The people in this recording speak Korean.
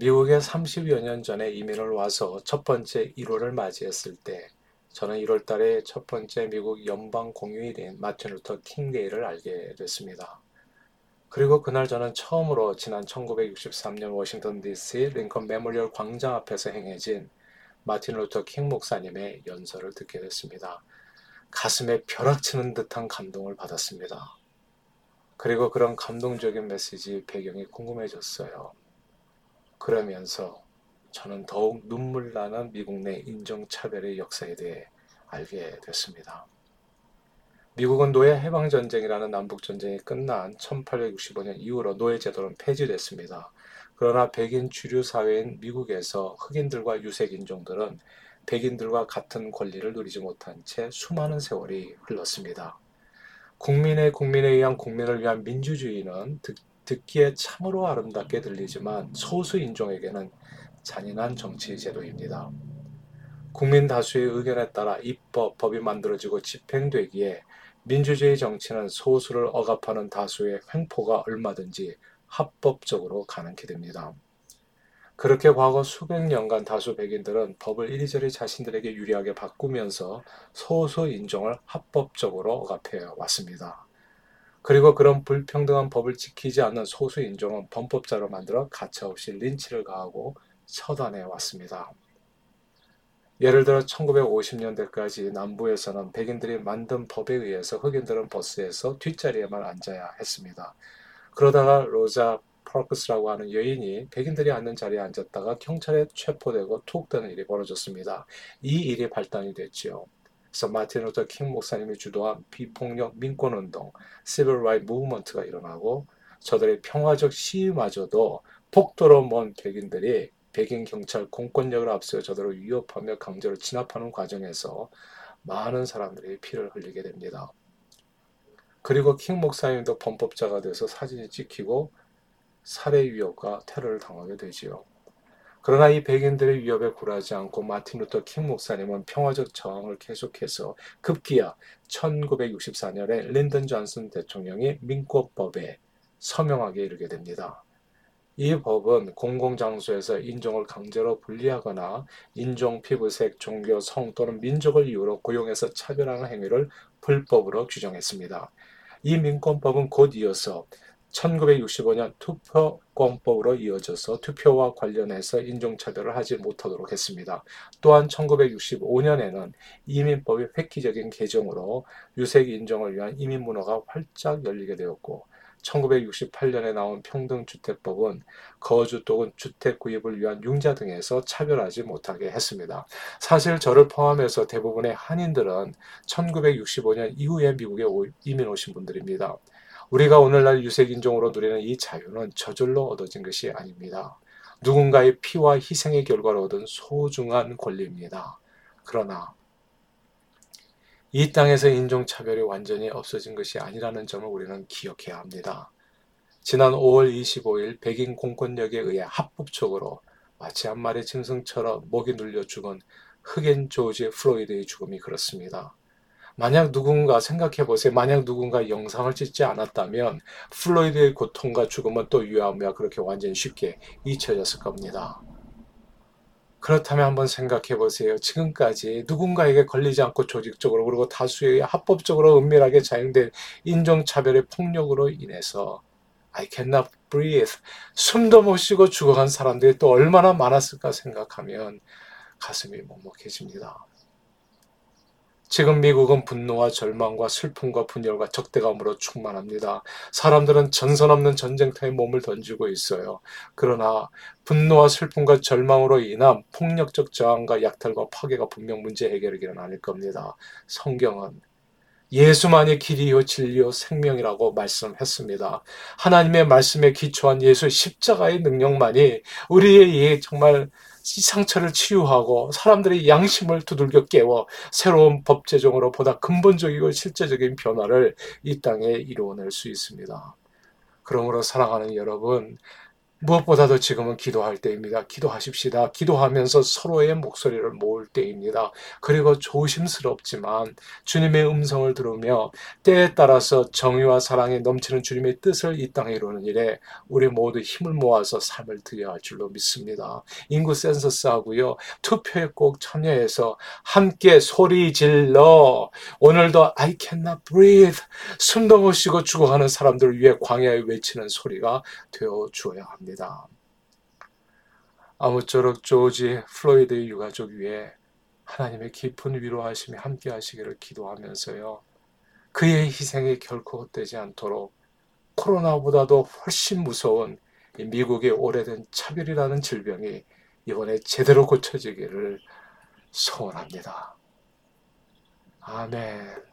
미국에 30여 년 전에 이민을 와서 첫 번째 1월을 맞이했을 때 저는 1월 달에 첫 번째 미국 연방 공휴일인 마틴 루터 킹데이를 알게 됐습니다. 그리고 그날 저는 처음으로 지난 1963년 워싱턴 DC 링컨 메모리얼 광장 앞에서 행해진 마틴 루터 킹 목사님의 연설을 듣게 됐습니다. 가슴에 벼락치는 듯한 감동을 받았습니다. 그리고 그런 감동적인 메시지 배경이 궁금해졌어요. 그러면서 저는 더욱 눈물 나는 미국 내 인종차별의 역사에 대해 알게 됐습니다. 미국은 노예 해방 전쟁이라는 남북 전쟁이 끝난 1865년 이후로 노예 제도는 폐지됐습니다. 그러나 백인 주류 사회인 미국에서 흑인들과 유색 인종들은 백인들과 같은 권리를 누리지 못한 채 수많은 세월이 흘렀습니다. 국민의 국민에 의한 국민을 위한 민주주의는 듣, 듣기에 참으로 아름답게 들리지만 소수 인종에게는 잔인한 정치 제도입니다. 국민 다수의 의견에 따라 입법, 법이 만들어지고 집행되기에 민주주의 정치는 소수를 억압하는 다수의 횡포가 얼마든지 합법적으로 가능케 됩니다. 그렇게 과거 수백 년간 다수 백인들은 법을 이리저리 자신들에게 유리하게 바꾸면서 소수 인종을 합법적으로 억압해 왔습니다. 그리고 그런 불평등한 법을 지키지 않는 소수 인종은 범법자로 만들어 가차없이 린치를 가하고 처단해 왔습니다. 예를 들어 1950년대까지 남부에서는 백인들이 만든 법에 의해서 흑인들은 버스에서 뒷자리에만 앉아야 했습니다. 그러다가 로자 파크스라고 하는 여인이 백인들이 앉는 자리에 앉았다가 경찰에 체포되고 투옥되는 일이 벌어졌습니다. 이 일이 발단이 됐지요. 그래서 마틴 루터 킹 목사님이 주도한 비폭력 민권운동, Civil Rights Movement가 일어나고 저들의 평화적 시위마저도 폭도로 몬 백인들이 백인 경찰 공권력을 앞세워 저들을 위협하며 강제로 진압하는 과정에서 많은 사람들이 피를 흘리게 됩니다. 그리고 킹 목사님도 범법자가 돼서 사진이 찍히고 살해 위협과 테러를 당하게 되지요. 그러나 이 백인들의 위협에 굴하지 않고 마틴 루터 킹 목사님은 평화적 저항을 계속해서 급기야 1964년에 린던 존슨 대통령이 민권법에 서명하게 이르게 됩니다. 이 법은 공공장소에서 인종을 강제로 분리하거나 인종, 피부색, 종교, 성 또는 민족을 이유로 고용해서 차별하는 행위를 불법으로 규정했습니다. 이 민권법은 곧 이어서 1965년 투표권법으로 이어져서 투표와 관련해서 인종차별을 하지 못하도록 했습니다. 또한 1965년에는 이민법이 획기적인 개정으로 유색 인종을 위한 이민 문화가 활짝 열리게 되었고 1968년에 나온 평등주택법은 거주 또는 주택 구입을 위한 융자 등에서 차별하지 못하게 했습니다. 사실 저를 포함해서 대부분의 한인들은 1965년 이후에 미국에 이민 오신 분들입니다. 우리가 오늘날 유색인종으로 누리는 이 자유는 저절로 얻어진 것이 아닙니다. 누군가의 피와 희생의 결과로 얻은 소중한 권리입니다. 그러나 이 땅에서 인종차별이 완전히 없어진 것이 아니라는 점을 우리는 기억해야 합니다. 지난 5월 25일 백인 공권력에 의해 합법적으로 마치 한 마리 짐승처럼 목이 눌려 죽은 흑인 조지 프로이드의 죽음이 그렇습니다. 만약 누군가 생각해 보세요. 만약 누군가 영상을 찍지 않았다면 플로이드의 고통과 죽음은 또 유아무야 그렇게 완전히 쉽게 잊혀졌을 겁니다. 그렇다면 한번 생각해 보세요. 지금까지 누군가에게 걸리지 않고 조직적으로 그리고 다수의 합법적으로 은밀하게 자행된 인종차별의 폭력으로 인해서 I cannot breathe 숨도 못 쉬고 죽어간 사람들이 또 얼마나 많았을까 생각하면 가슴이 먹먹해집니다. 지금 미국은 분노와 절망과 슬픔과 분열과 적대감으로 충만합니다. 사람들은 전선 없는 전쟁터에 몸을 던지고 있어요. 그러나 분노와 슬픔과 절망으로 인한 폭력적 저항과 약탈과 파괴가 분명 문제 해결이기는 아닐 겁니다. 성경은 예수만이 길이요 진리요 생명이라고 말씀했습니다. 하나님의 말씀에 기초한 예수 십자가의 능력만이 우리의 정말 이 상처를 치유하고 사람들의 양심을 두들겨 깨워 새로운 법 제정으로 보다 근본적이고 실제적인 변화를 이 땅에 이루어낼 수 있습니다. 그러므로 사랑하는 여러분, 무엇보다도 지금은 기도할 때입니다. 기도하십시다. 기도하면서 서로의 목소리를 모을 때입니다. 그리고 조심스럽지만 주님의 음성을 들으며 때에 따라서 정의와 사랑에 넘치는 주님의 뜻을 이 땅에 이루는 일에 우리 모두 힘을 모아서 삶을 드려야 할 줄로 믿습니다. 인구 센서스 하고요. 투표에 꼭 참여해서 함께 소리 질러 오늘도 I cannot breathe 숨도 못 쉬고 죽어가는 사람들을 위해 광야에 외치는 소리가 되어 주어야 합니다. 합니다. 아무쪼록 조지 플로이드의 유가족 위에 하나님의 깊은 위로하심이 함께 하시기를 기도하면서요. 그의 희생이 결코 헛되지 않도록 코로나보다도 훨씬 무서운 미국의 오래된 차별이라는 질병이 이번에 제대로 고쳐지기를 소원합니다. 아멘.